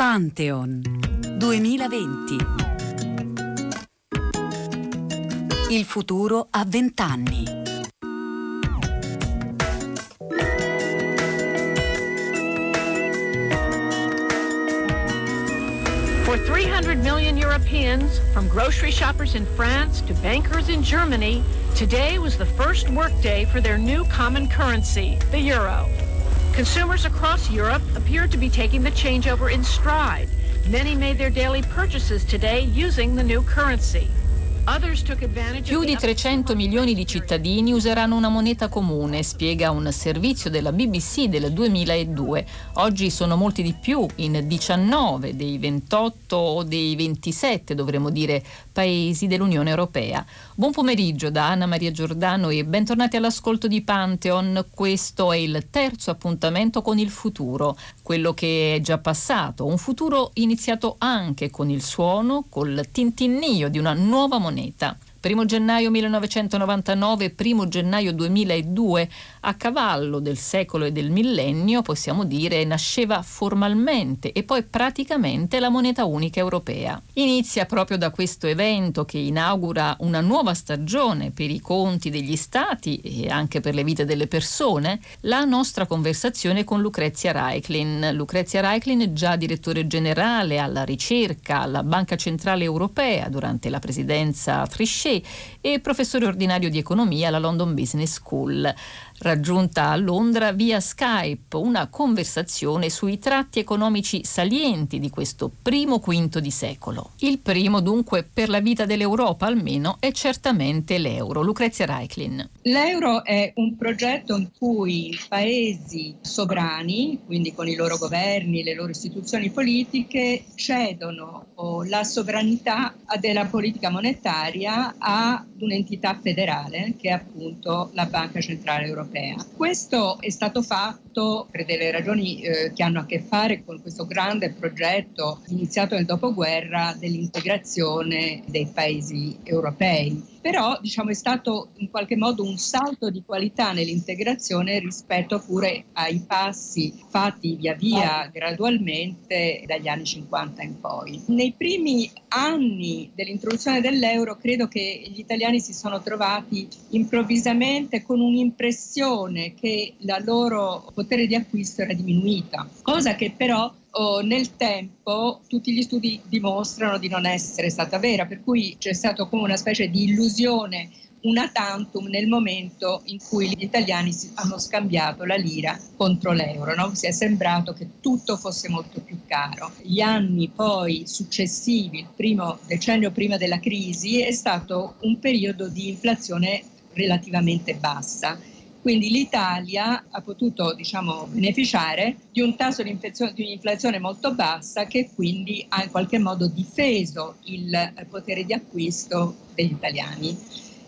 Pantheon 2020. Il futuro a vent'anni. For 300 million Europeans, from grocery shoppers in France to bankers in Germany, today was the first workday for their new common currency, the euro. Consumers across Europe appear to be taking the changeover in stride. Many made their daily purchases today using the new currency. Più di 300 milioni di cittadini useranno una moneta comune, spiega un servizio della BBC del 2002. Oggi sono molti di più, in 19 dei 28 o dei 27, dovremmo dire, paesi dell'Unione Europea. Buon pomeriggio da Anna Maria Giordano e bentornati all'ascolto di Pantheon. Questo è il terzo appuntamento con il futuro, quello che è già passato, un futuro iniziato anche con il suono, col tintinnio di una nuova moneta 那一。1 gennaio 1999, 1 gennaio 2002, a cavallo del secolo e del millennio, possiamo dire, nasceva formalmente e poi praticamente la moneta unica europea. Inizia proprio da questo evento che inaugura una nuova stagione per i conti degli stati e anche per le vite delle persone, la nostra conversazione con Lucrezia Reichlin. Lucrezia Reichlin, già direttore generale alla ricerca alla Banca Centrale Europea durante la presidenza Trichet, e professore ordinario di economia alla London Business School raggiunta a Londra via Skype una conversazione sui tratti economici salienti di questo primo quinto di secolo. Il primo dunque per la vita dell'Europa almeno è certamente l'euro. Lucrezia Reichlin. L'euro è un progetto in cui paesi sovrani, quindi con i loro governi, le loro istituzioni politiche, cedono la sovranità della politica monetaria ad un'entità federale che è appunto la Banca Centrale Europea europea. Questo è stato fatto per delle ragioni eh, che hanno a che fare con questo grande progetto iniziato nel dopoguerra dell'integrazione dei paesi europei però diciamo, è stato in qualche modo un salto di qualità nell'integrazione rispetto pure ai passi fatti via via gradualmente dagli anni 50 in poi. Nei primi anni dell'introduzione dell'euro credo che gli italiani si sono trovati improvvisamente con un'impressione che la loro potere di acquisto era diminuita, cosa che però oh, nel tempo tutti gli studi dimostrano di non essere stata vera, per cui c'è stato come una specie di illusione una tantum nel momento in cui gli italiani hanno scambiato la lira contro l'euro. No? Si è sembrato che tutto fosse molto più caro. Gli anni poi successivi, il primo decennio prima della crisi, è stato un periodo di inflazione relativamente bassa quindi l'Italia ha potuto diciamo, beneficiare di un tasso di, di un'inflazione molto bassa che quindi ha in qualche modo difeso il potere di acquisto degli italiani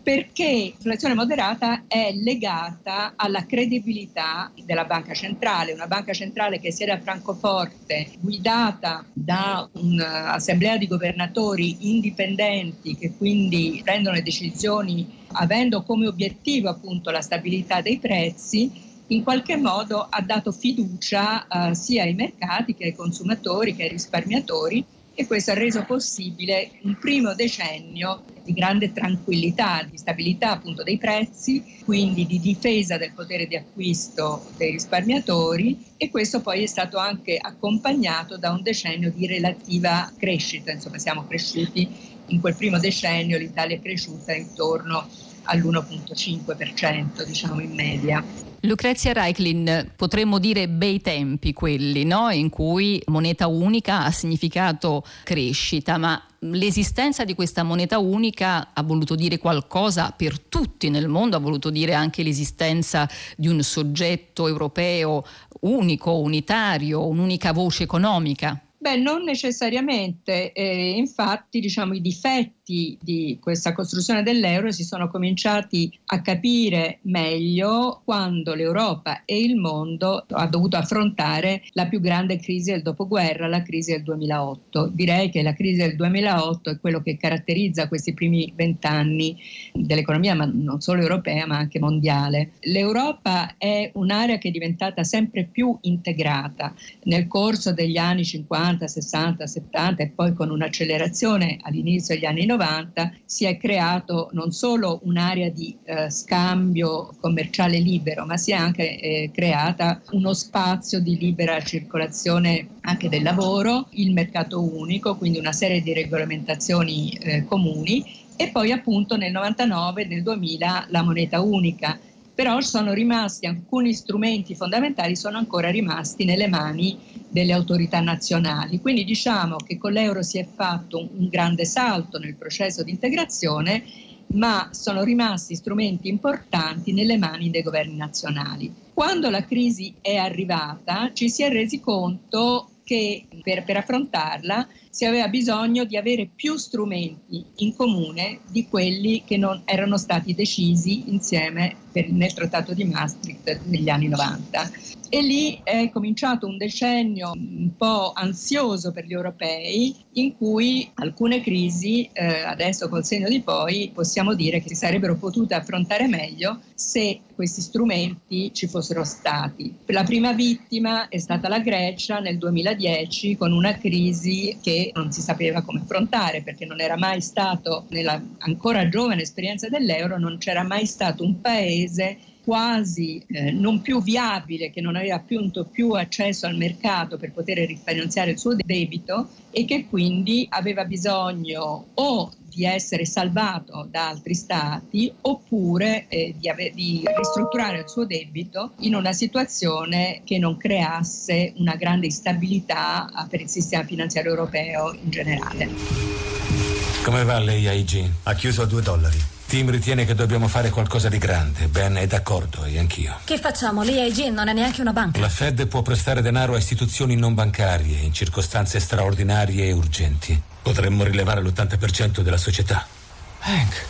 perché l'inflazione moderata è legata alla credibilità della banca centrale, una banca centrale che siede a Francoforte, guidata da un'assemblea di governatori indipendenti che quindi prendono le decisioni avendo come obiettivo appunto la stabilità dei prezzi, in qualche modo ha dato fiducia eh, sia ai mercati che ai consumatori che ai risparmiatori e questo ha reso possibile un primo decennio di grande tranquillità, di stabilità appunto dei prezzi, quindi di difesa del potere di acquisto dei risparmiatori e questo poi è stato anche accompagnato da un decennio di relativa crescita, insomma siamo cresciuti in quel primo decennio, l'Italia è cresciuta intorno all'1.5% diciamo in media. Lucrezia Reichlin, potremmo dire bei tempi quelli, no? in cui moneta unica ha significato crescita, ma l'esistenza di questa moneta unica ha voluto dire qualcosa per tutti nel mondo, ha voluto dire anche l'esistenza di un soggetto europeo unico, unitario, un'unica voce economica. Beh, non necessariamente, eh, infatti diciamo, i difetti effetti di questa costruzione dell'euro si sono cominciati a capire meglio quando l'Europa e il mondo ha dovuto affrontare la più grande crisi del dopoguerra, la crisi del 2008. Direi che la crisi del 2008 è quello che caratterizza questi primi vent'anni dell'economia, ma non solo europea, ma anche mondiale. L'Europa è un'area che è diventata sempre più integrata nel corso degli anni 50, 60, 70 e poi con un'accelerazione all'inizio degli anni 90 si è creato non solo un'area di eh, scambio commerciale libero, ma si è anche eh, creata uno spazio di libera circolazione anche del lavoro, il mercato unico, quindi una serie di regolamentazioni eh, comuni. E poi appunto nel 99 nel 2000 la moneta unica però sono rimasti alcuni strumenti fondamentali sono ancora rimasti nelle mani delle autorità nazionali. Quindi diciamo che con l'euro si è fatto un, grande salto nel processo di integrazione, ma sono rimasti strumenti importanti nelle mani dei governi nazionali. Quando la crisi è arrivata ci si è resi conto che per, per affrontarla si aveva bisogno di avere più strumenti in comune di quelli che non erano stati decisi insieme per, nel Trattato di Maastricht negli anni 90. E lì è cominciato un decennio un po' ansioso per gli europei, in cui alcune crisi, eh, adesso col segno di poi, possiamo dire che si sarebbero potute affrontare meglio se questi strumenti ci fossero stati. La prima vittima è stata la Grecia nel 2010 con una crisi che non si sapeva come affrontare perché non era mai stato, nella ancora giovane esperienza dell'euro, non c'era mai stato un paese quasi eh, non più viabile, che non aveva appunto più accesso al mercato per poter rifinanziare il suo debito e che quindi aveva bisogno o di essere salvato da altri stati oppure eh, di, ave- di ristrutturare il suo debito in una situazione che non creasse una grande instabilità eh, per il sistema finanziario europeo in generale. Come va l'AIG? Ha chiuso a due dollari. Tim ritiene che dobbiamo fare qualcosa di grande. Ben è d'accordo e anch'io. Che facciamo? L'EIG non è neanche una banca. La Fed può prestare denaro a istituzioni non bancarie in circostanze straordinarie e urgenti. Potremmo rilevare l'80% della società. Hank,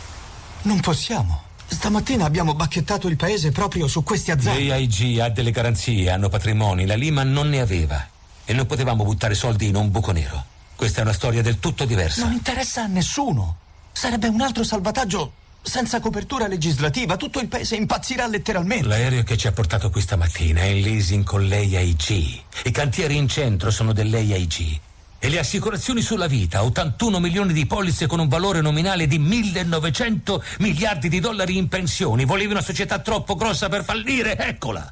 non possiamo. Stamattina abbiamo bacchettato il paese proprio su questi aziende. L'AIG ha delle garanzie, hanno patrimoni, la Lima non ne aveva. E non potevamo buttare soldi in un buco nero. Questa è una storia del tutto diversa. Non interessa a nessuno. Sarebbe un altro salvataggio senza copertura legislativa, tutto il paese impazzirà letteralmente. L'aereo che ci ha portato qui stamattina è in leasing con l'AIG. I cantieri in centro sono dell'AIG. E le assicurazioni sulla vita, 81 milioni di polizze con un valore nominale di 1900 miliardi di dollari in pensioni. Volevi una società troppo grossa per fallire? Eccola!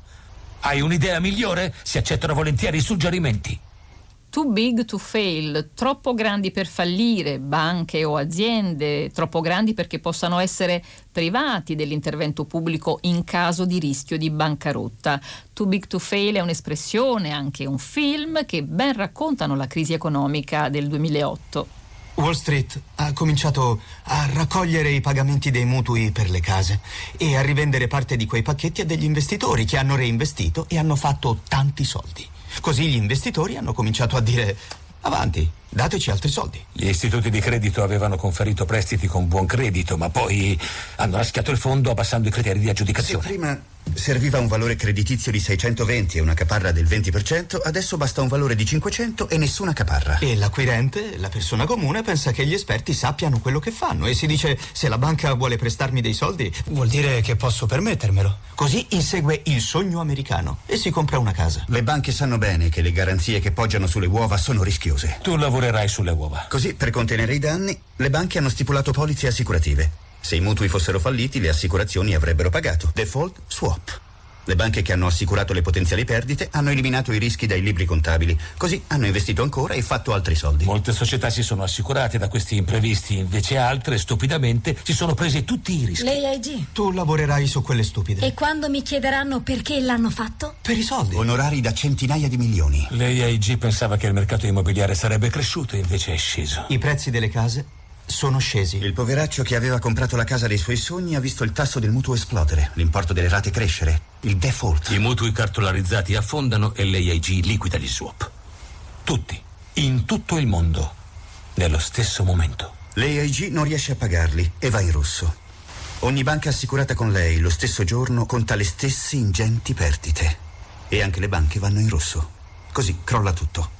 Hai un'idea migliore? Si accettano volentieri i suggerimenti. Too big to fail, troppo grandi per fallire, banche o aziende, troppo grandi perché possano essere privati dell'intervento pubblico in caso di rischio di bancarotta. Too big to fail è un'espressione, anche un film che ben raccontano la crisi economica del 2008. Wall Street ha cominciato a raccogliere i pagamenti dei mutui per le case e a rivendere parte di quei pacchetti a degli investitori che hanno reinvestito e hanno fatto tanti soldi. Così gli investitori hanno cominciato a dire avanti, dateci altri soldi. Gli istituti di credito avevano conferito prestiti con buon credito, ma poi hanno raschiato il fondo abbassando i criteri di aggiudicazione. Se prima serviva un valore creditizio di 620 e una caparra del 20%, adesso basta un valore di 500 e nessuna caparra. E l'acquirente, la persona comune, pensa che gli esperti sappiano quello che fanno e si dice se la banca vuole prestarmi dei soldi vuol dire che posso permettermelo. Così insegue il sogno americano e si compra una casa. Le banche sanno bene che le garanzie che poggiano sulle uova sono rischiose. Tu lavorerai sulle uova. Così, per contenere i danni, le banche hanno stipulato polizze assicurative. Se i mutui fossero falliti, le assicurazioni avrebbero pagato. Default swap. Le banche che hanno assicurato le potenziali perdite hanno eliminato i rischi dai libri contabili, così hanno investito ancora e fatto altri soldi. Molte società si sono assicurate da questi imprevisti, invece altre, stupidamente, si sono prese tutti i rischi. L'AIG. Tu lavorerai su quelle stupide. E quando mi chiederanno perché l'hanno fatto? Per i soldi. Onorari da centinaia di milioni. L'AIG pensava che il mercato immobiliare sarebbe cresciuto, invece è sceso. I prezzi delle case sono scesi. Il poveraccio che aveva comprato la casa dei suoi sogni ha visto il tasso del mutuo esplodere, l'importo delle rate crescere, il default. I mutui cartolarizzati affondano e l'AIG liquida gli swap. Tutti, in tutto il mondo, nello stesso momento. L'AIG non riesce a pagarli e va in rosso. Ogni banca assicurata con lei lo stesso giorno conta le stesse ingenti perdite. E anche le banche vanno in rosso. Così crolla tutto.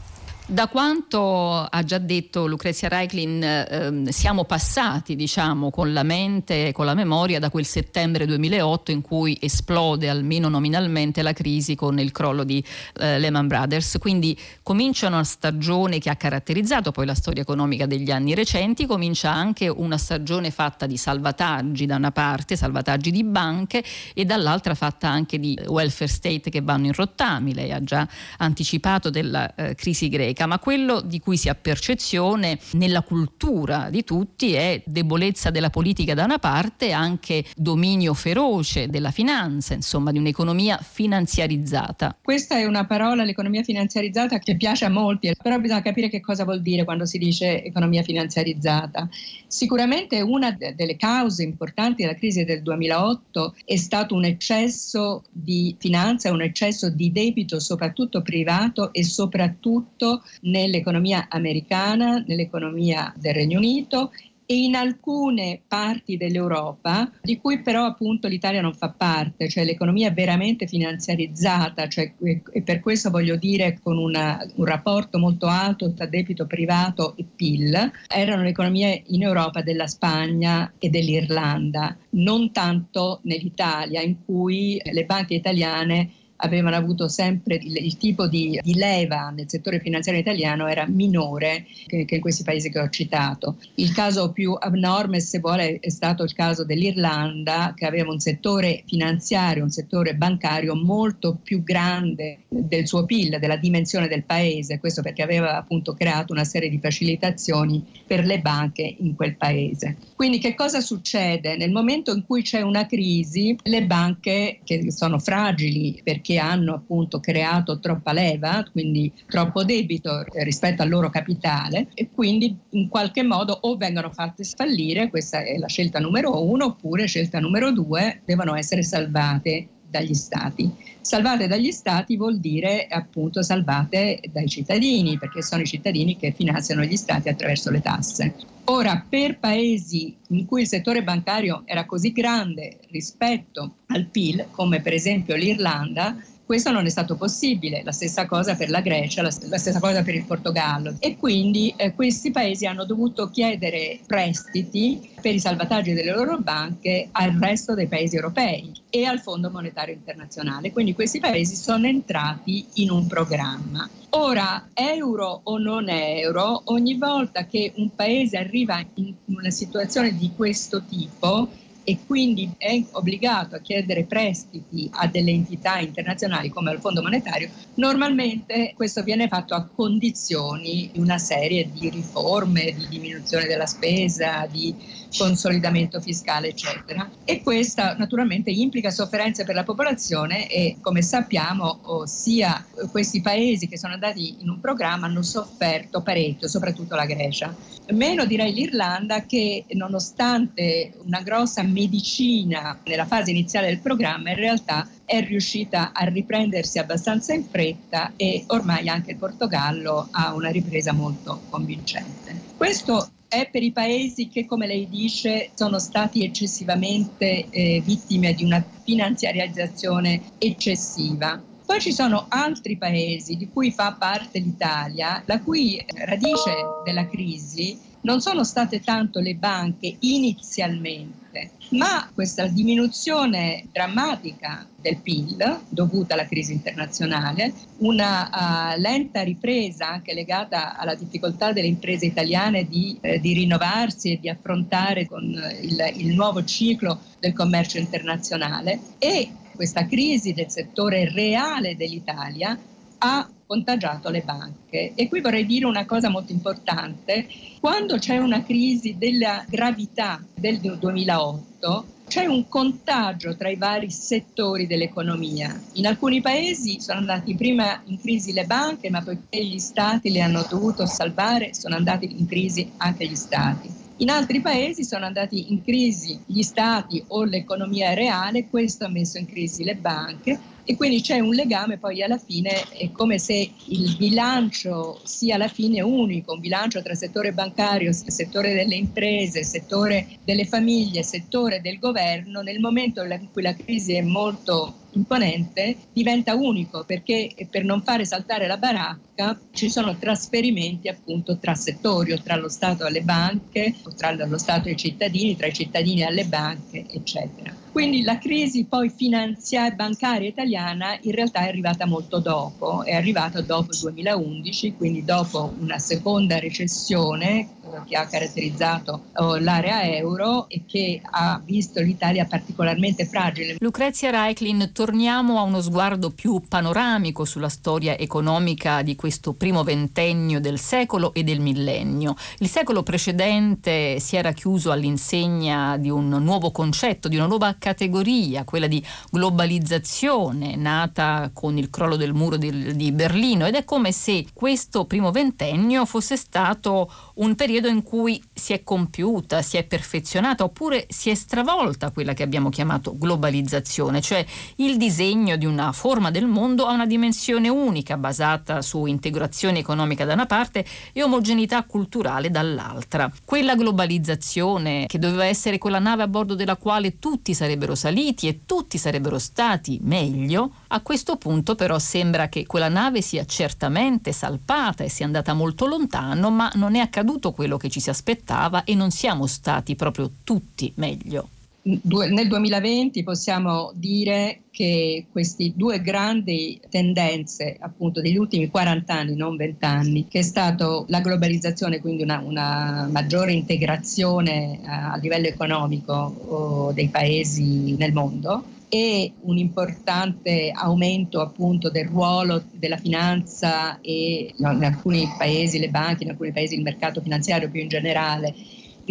Da quanto ha già detto Lucrezia Reiklin, ehm, siamo passati, diciamo, con la mente e con la memoria da quel settembre 2008 in cui esplode almeno nominalmente la crisi con il crollo di eh, Lehman Brothers. Quindi comincia una stagione che ha caratterizzato poi la storia economica degli anni recenti, comincia anche una stagione fatta di salvataggi da una parte, salvataggi di banche e dall'altra fatta anche di welfare state che vanno in rottami. Lei ha già anticipato della eh, crisi greca politica, ma quello di cui si ha percezione nella cultura di tutti è debolezza della politica da una parte anche dominio feroce della finanza, insomma di un'economia finanziarizzata. Questa è una parola, l'economia finanziarizzata, che piace a molti, però bisogna capire che cosa vuol dire quando si dice economia finanziarizzata. Sicuramente una delle cause importanti della crisi del 2008 è stato un eccesso di finanza, un eccesso di debito, soprattutto privato e soprattutto nell'economia americana, nell'economia del Regno Unito e in alcune parti dell'Europa, di cui però appunto l'Italia non fa parte, cioè l'economia veramente finanziarizzata, cioè, e per questo voglio dire con una, un rapporto molto alto tra debito privato e PIL, erano le economie in Europa della Spagna e dell'Irlanda, non tanto nell'Italia in cui le banche italiane avevano avuto sempre il, il tipo di, di, leva nel settore finanziario italiano era minore che, che, in questi paesi che ho citato. Il caso più abnorme, se vuole, è stato il caso dell'Irlanda, che aveva un settore finanziario, un settore bancario molto più grande del suo PIL, della dimensione del paese, questo perché aveva appunto creato una serie di facilitazioni per le banche in quel paese. Quindi che cosa succede? Nel momento in cui c'è una crisi, le banche che sono fragili perché che hanno appunto creato troppa leva, quindi troppo debito rispetto al loro capitale e quindi in qualche modo o vengono fatte fallire, questa è la scelta numero uno, oppure scelta numero due, devono essere salvate dagli stati. Salvate dagli stati vuol dire appunto salvate dai cittadini, perché sono i cittadini che finanziano gli stati attraverso le tasse. Ora, per paesi in cui il settore bancario era così grande rispetto al PIL, come per esempio l'Irlanda, questo non è stato possibile, la stessa cosa per la Grecia, la, stessa cosa per il Portogallo e quindi eh, questi paesi hanno dovuto chiedere prestiti per i salvataggi delle loro banche al resto dei paesi europei e al Fondo Monetario Internazionale. Quindi questi paesi sono entrati in un programma. Ora, euro o non euro, ogni volta che un paese arriva in una situazione di questo tipo, e quindi è obbligato a chiedere prestiti a delle entità internazionali come al Fondo Monetario, normalmente questo viene fatto a condizioni di una serie di riforme, di diminuzione della spesa, di consolidamento fiscale, eccetera. E questa naturalmente implica sofferenze per la popolazione e come sappiamo sia questi paesi che sono andati in un programma hanno sofferto parecchio, soprattutto la Grecia. Meno direi l'Irlanda che nonostante una grossa medicina nella fase iniziale del programma in realtà è riuscita a riprendersi abbastanza in fretta e ormai anche il Portogallo ha una ripresa molto convincente. Questo è per i paesi che, come lei dice, sono stati eccessivamente eh, vittime di una finanziarizzazione eccessiva. Poi ci sono altri paesi di cui fa parte l'Italia, la cui radice della crisi non sono state tanto le banche inizialmente, ma questa diminuzione drammatica del PIL dovuta alla crisi internazionale, una uh, lenta ripresa anche legata alla difficoltà delle imprese italiane di, eh, di rinnovarsi e di affrontare con il, il nuovo ciclo del commercio internazionale. E questa crisi del settore reale dell'Italia ha contagiato le banche. E qui vorrei dire una cosa molto importante. Quando c'è una crisi della gravità del 2008, c'è un contagio tra i vari settori dell'economia. In alcuni paesi sono andati prima in crisi le banche, ma poiché gli stati le hanno dovuto salvare, sono andati in crisi anche gli stati. In altri paesi sono andati in crisi gli stati o l'economia reale, questo ha messo in crisi le banche e quindi c'è un legame poi alla fine, è come se il bilancio sia alla fine unico, un bilancio tra settore bancario, settore delle imprese, settore delle famiglie, settore del governo, nel momento in cui la crisi è molto imponente diventa unico perché per non fare saltare la baracca ci sono trasferimenti appunto tra settori o tra lo Stato alle banche o tra lo Stato e i cittadini, tra i cittadini alle banche eccetera. Quindi la crisi poi finanziaria bancaria italiana in realtà è arrivata molto dopo, è arrivata dopo il 2011, quindi dopo una seconda recessione che ha caratterizzato oh, l'area euro e che ha visto l'Italia particolarmente fragile. Lucrezia Reiklin, torniamo a uno sguardo più panoramico sulla storia economica di questo primo ventennio del secolo e del millennio. Il secolo precedente si era chiuso all'insegna di un nuovo concetto, di una nuova categoria, quella di globalizzazione, nata con il crollo del muro di, di Berlino ed è come se questo primo ventennio fosse stato un periodo in cui si è compiuta, si è perfezionata oppure si è stravolta quella che abbiamo chiamato globalizzazione, cioè il disegno di una forma del mondo a una dimensione unica basata su integrazione economica da una parte e omogeneità culturale dall'altra. Quella globalizzazione che doveva essere quella nave a bordo della quale tutti sarebbero saliti e tutti sarebbero stati meglio, a questo punto però sembra che quella nave sia certamente salpata e sia andata molto lontano, ma non è accaduto quello che ci si aspettava e non siamo stati proprio tutti meglio. Nel 2020 possiamo dire che queste due grandi tendenze appunto degli ultimi 40 anni, non 20 anni, che è stata la globalizzazione, quindi una, una maggiore integrazione a, a livello economico oh, dei paesi nel mondo, e un importante aumento appunto del ruolo della finanza e in alcuni paesi le banche, in alcuni paesi il mercato finanziario più in generale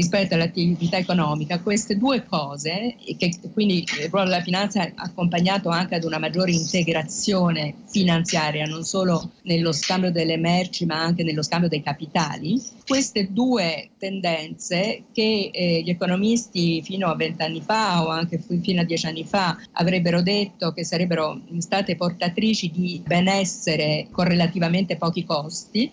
rispetto all'attività economica, queste due cose, che quindi il ruolo della finanza è accompagnato anche ad una maggiore integrazione finanziaria, non solo nello scambio delle merci ma anche nello scambio dei capitali, queste due tendenze che eh, gli economisti fino a vent'anni fa o anche fino a dieci anni fa avrebbero detto che sarebbero state portatrici di benessere con relativamente pochi costi,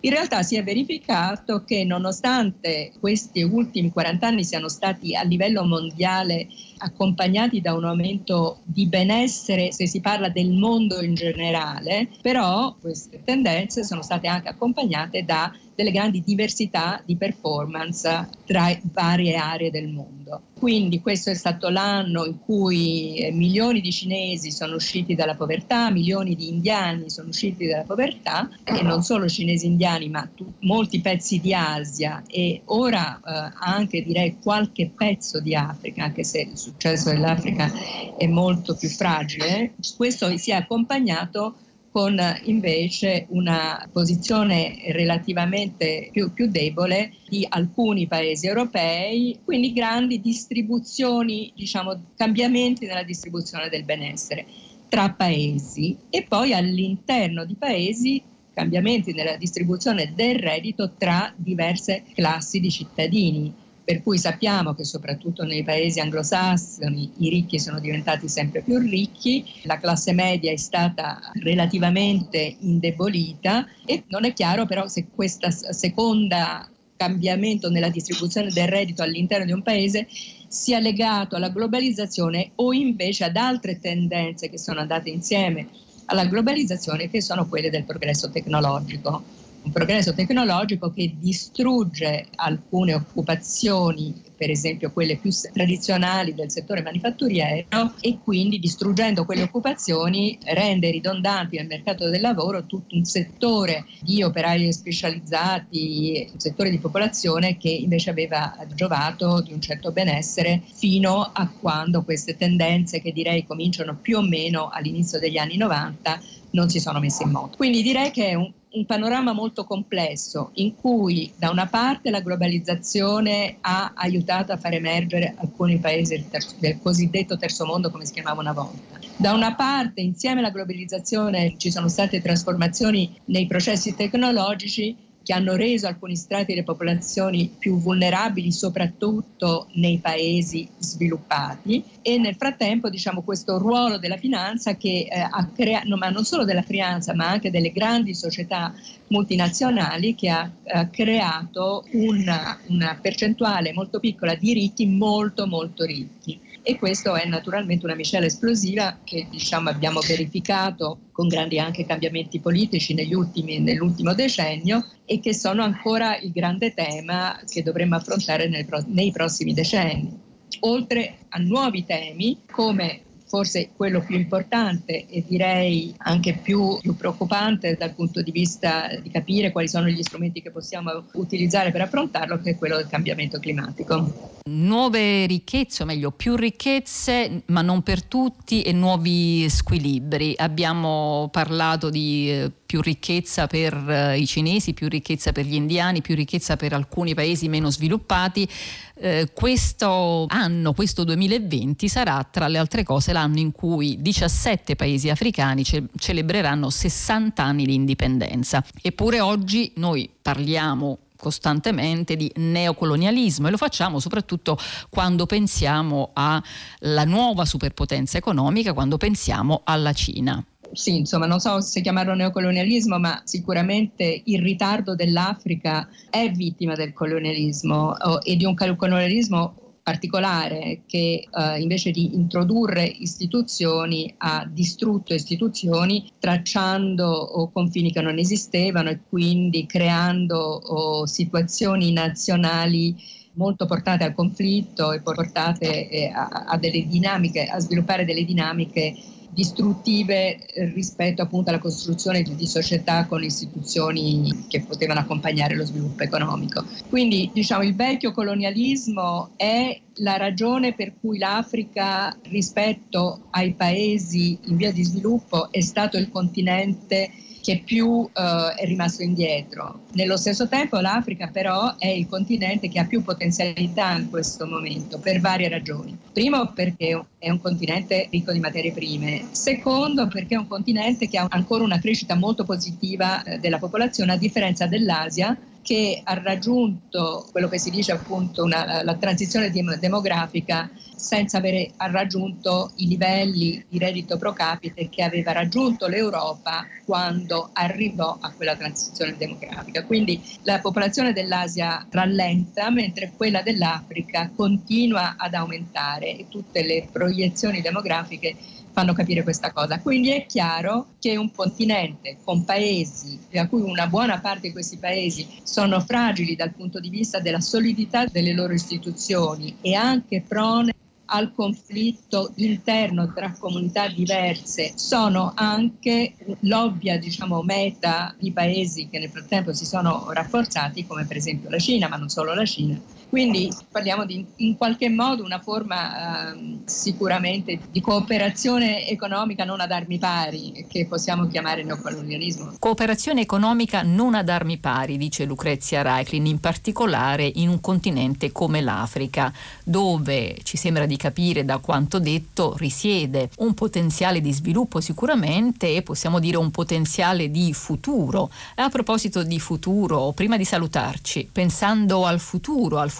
in realtà si è verificato che nonostante questi ultimi 40 anni siano stati a livello mondiale accompagnati da un aumento di benessere se si parla del mondo in generale, però queste tendenze sono state anche accompagnate da delle grandi diversità di performance tra varie aree del mondo. Quindi questo è stato l'anno in cui eh, milioni di cinesi sono usciti dalla povertà, milioni di indiani sono usciti dalla povertà e non solo cinesi indiani ma tu, molti pezzi di Asia e ora eh, anche direi qualche pezzo di Africa, anche se il successo dell'Africa è molto più fragile. Questo si è accompagnato con invece una posizione relativamente più, più, debole di alcuni paesi europei, quindi grandi distribuzioni, diciamo, cambiamenti nella distribuzione del benessere tra paesi. E poi all'interno di paesi cambiamenti nella distribuzione del reddito tra diverse classi di cittadini per cui sappiamo che soprattutto nei paesi anglosassoni i ricchi sono diventati sempre più ricchi, la classe media è stata relativamente indebolita e non è chiaro però se questa seconda cambiamento nella distribuzione del reddito all'interno di un paese sia legato alla globalizzazione o invece ad altre tendenze che sono andate insieme alla globalizzazione che sono quelle del progresso tecnologico un progresso tecnologico che distrugge alcune occupazioni, per esempio quelle più tradizionali del settore manifatturiero e quindi distruggendo quelle occupazioni rende ridondanti nel mercato del lavoro tutto un settore di operai specializzati, un settore di popolazione che invece aveva giovato di un certo benessere fino a quando queste tendenze che direi cominciano più o meno all'inizio degli anni 90 non si sono messe in moto. Quindi direi che è un, un panorama molto complesso in cui da una parte la globalizzazione ha aiutato a far emergere alcuni paesi del, terzo, del, cosiddetto terzo mondo come si chiamava una volta. Da una parte insieme alla globalizzazione ci sono state trasformazioni nei processi tecnologici che hanno reso alcuni strati delle popolazioni più vulnerabili, soprattutto nei paesi sviluppati. E nel frattempo, diciamo, questo ruolo della finanza che eh, ha creato, ma non solo della finanza, ma anche delle grandi società multinazionali che ha eh, creato una, una percentuale molto piccola di ricchi molto molto ricchi e questo è naturalmente una miscela esplosiva che diciamo, abbiamo verificato con grandi anche cambiamenti politici ultimi, nell'ultimo decennio e che sono ancora il grande tema che dovremmo affrontare nei, nei prossimi decenni. Oltre a nuovi temi come forse quello più importante e direi anche più, più, preoccupante dal punto di vista di capire quali sono gli strumenti che possiamo utilizzare per affrontarlo, che è quello del cambiamento climatico. Nuove ricchezze, o meglio più ricchezze, ma non per tutti, e nuovi squilibri. Abbiamo parlato di eh, più ricchezza per eh, i cinesi, più ricchezza per gli indiani, più ricchezza per alcuni paesi meno sviluppati. Eh, questo anno, questo 2020, sarà tra le altre cose l'anno in cui 17 paesi africani ce- celebreranno 60 anni di indipendenza. Eppure oggi noi parliamo costantemente di neocolonialismo e lo facciamo soprattutto quando pensiamo alla nuova superpotenza economica, quando pensiamo alla Cina sì, insomma, non so se chiamarlo neocolonialismo, ma sicuramente il ritardo dell'Africa è vittima del colonialismo oh, e di un colonialismo particolare che eh, invece di introdurre istituzioni ha distrutto istituzioni tracciando oh, confini che non esistevano e quindi creando oh, situazioni nazionali molto portate al conflitto e portate eh, a, a, delle dinamiche, a sviluppare delle dinamiche distruttive rispetto appunto alla costruzione di società con istituzioni che potevano accompagnare lo sviluppo economico. Quindi diciamo il vecchio colonialismo è la ragione per cui l'Africa rispetto ai paesi in via di sviluppo è stato il continente che più eh, è rimasto indietro. Nello stesso tempo l'Africa però è il continente che ha più potenzialità in questo momento per varie ragioni. Primo perché è un continente ricco di materie prime, secondo perché è un continente che ha ancora una crescita molto positiva eh, della popolazione a differenza dell'Asia che ha raggiunto quello che si dice appunto una, la transizione demografica senza aver raggiunto i livelli di reddito pro capite che aveva raggiunto l'Europa quando arrivò a quella transizione demografica. Quindi la popolazione dell'Asia rallenta mentre quella dell'Africa continua ad aumentare e tutte le proiezioni demografiche fanno capire questa cosa. Quindi è chiaro che un continente con paesi, a cui una buona parte di questi paesi sono fragili dal punto di vista della solidità delle loro istituzioni e anche prone al conflitto interno tra comunità diverse sono anche l'ovvia diciamo, meta di paesi che nel frattempo si sono rafforzati come per esempio la Cina, ma non solo la Cina, quindi parliamo di in qualche modo una forma eh, sicuramente di cooperazione economica non ad armi pari, che possiamo chiamare neocolonialismo. Cooperazione economica non ad armi pari, dice Lucrezia Reiklin, in particolare in un continente come l'Africa, dove ci sembra di capire da quanto detto risiede un potenziale di sviluppo sicuramente e possiamo dire un potenziale di futuro. A proposito di futuro, prima di salutarci, pensando al futuro, al futuro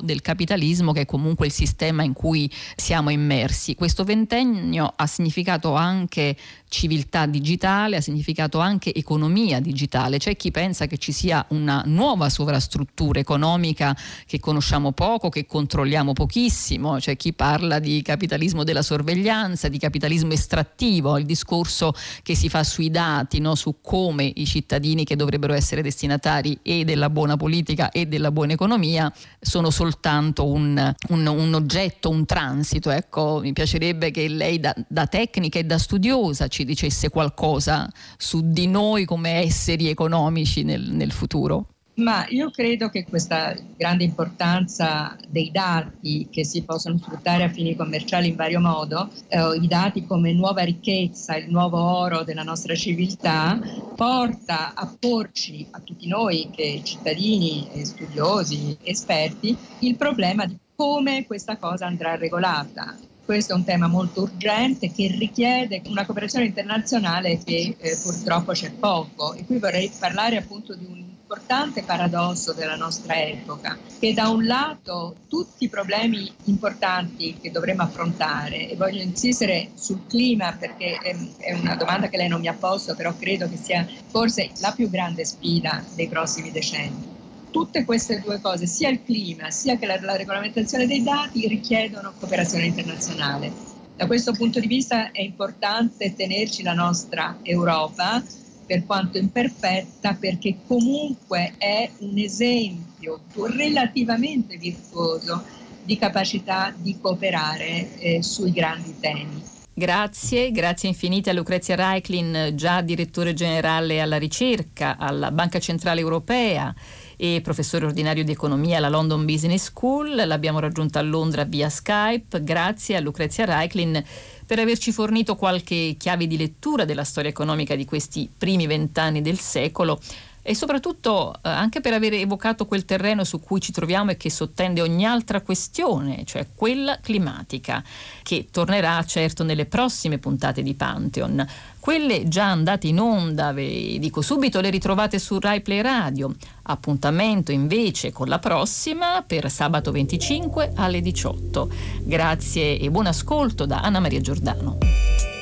del capitalismo che è comunque il sistema in cui siamo immersi. Questo ventennio ha significato anche civiltà digitale, ha significato anche economia digitale. C'è chi pensa che ci sia una nuova sovrastruttura economica che conosciamo poco, che controlliamo pochissimo, c'è chi parla di capitalismo della sorveglianza, di capitalismo estrattivo, il discorso che si fa sui dati, no? su come i cittadini che dovrebbero essere destinatari e della buona politica e della buona economia sono soltanto un, un, un oggetto, un transito. Ecco, mi piacerebbe che lei da, da, tecnica e da studiosa ci dicesse qualcosa su di noi come esseri economici nel, nel futuro. Ma io credo che questa grande importanza dei dati che si possono sfruttare a fini commerciali in vario modo, eh, i dati come nuova ricchezza, il nuovo oro della nostra civiltà, porta a porci a tutti noi che cittadini, studiosi, esperti, il problema di come questa cosa andrà regolata questo è un tema molto urgente che richiede una cooperazione internazionale che eh, purtroppo c'è poco e qui vorrei parlare appunto di un importante paradosso della nostra epoca, che da un lato tutti i problemi importanti che dovremo affrontare, e voglio insistere sul clima perché è una domanda che lei non mi ha posto, però credo che sia forse la più grande sfida dei prossimi decenni. Tutte queste due cose, sia il clima sia che la, la regolamentazione dei dati, richiedono cooperazione internazionale. Da questo punto di vista è importante tenerci la nostra Europa, per quanto imperfetta, perché comunque è un esempio relativamente virtuoso di capacità di cooperare eh, sui grandi temi. Grazie, grazie infinite a Lucrezia Reiklin, già direttore generale alla ricerca alla Banca Centrale Europea e professore ordinario di economia alla London Business School. L'abbiamo raggiunta a Londra via Skype. Grazie a Lucrezia Reiklin per averci fornito qualche chiave di lettura della storia economica di questi primi vent'anni del secolo e soprattutto eh, anche per aver evocato quel terreno su cui ci troviamo e che sottende ogni altra questione, cioè quella climatica, che tornerà certo nelle prossime puntate di Pantheon. Quelle già andate in onda, vi dico subito, le ritrovate su Rai Play Radio. Appuntamento invece con la prossima per sabato 25 alle 18. Grazie e buon ascolto da Anna Maria Giordano.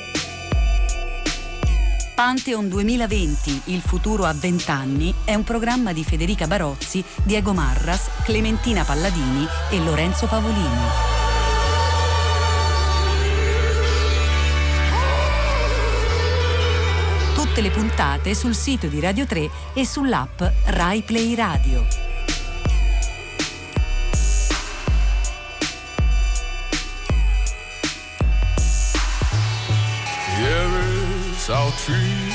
Pantheon 2020, il futuro a 20 anni, è un programma di Federica Barozzi, Diego Marras, Clementina Palladini e Lorenzo Pavolini. Tutte le puntate sul sito di Radio 3 e sull'app Rai Play Radio. Our tree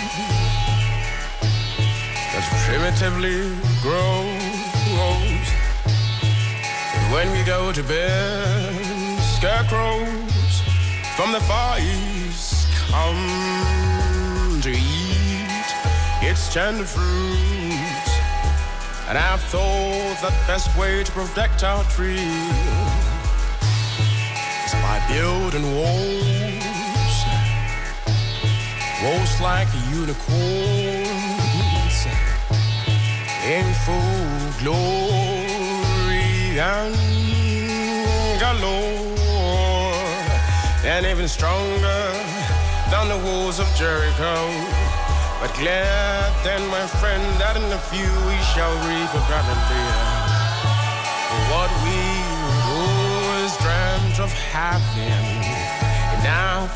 that primitively grows. And when we go to bed, scarecrows from the far east come to eat its tender fruits. And I've thought that the best way to protect our tree is by building walls Waltz like unicorns in full glory and galore, and even stronger than the walls of Jericho. But glad then, my friend, that in a few we shall reap abundantly what we always dreamt of having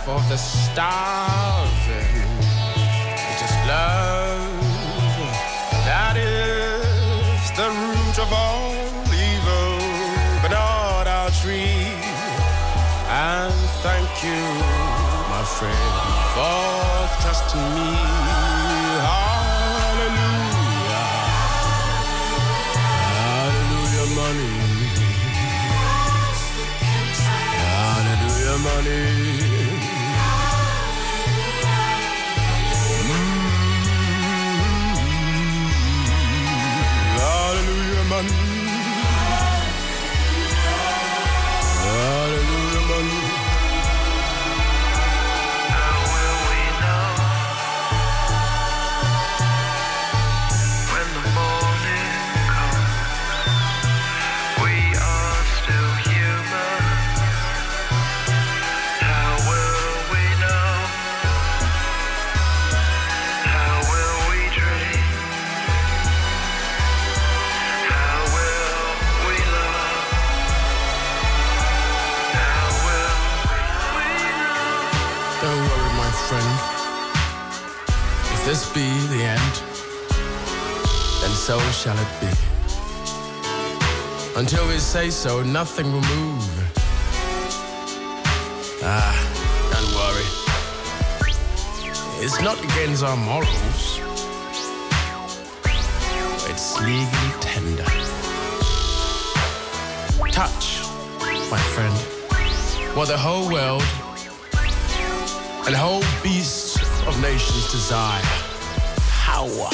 of the starving love that is the root of all evil, but not our tree. And thank you, my friend, for it be. Until we say so, nothing will move. Ah, don't worry. It's not against our morals. It's legally tender. Touch, my friend, what the whole world and whole beasts of nations desire. Power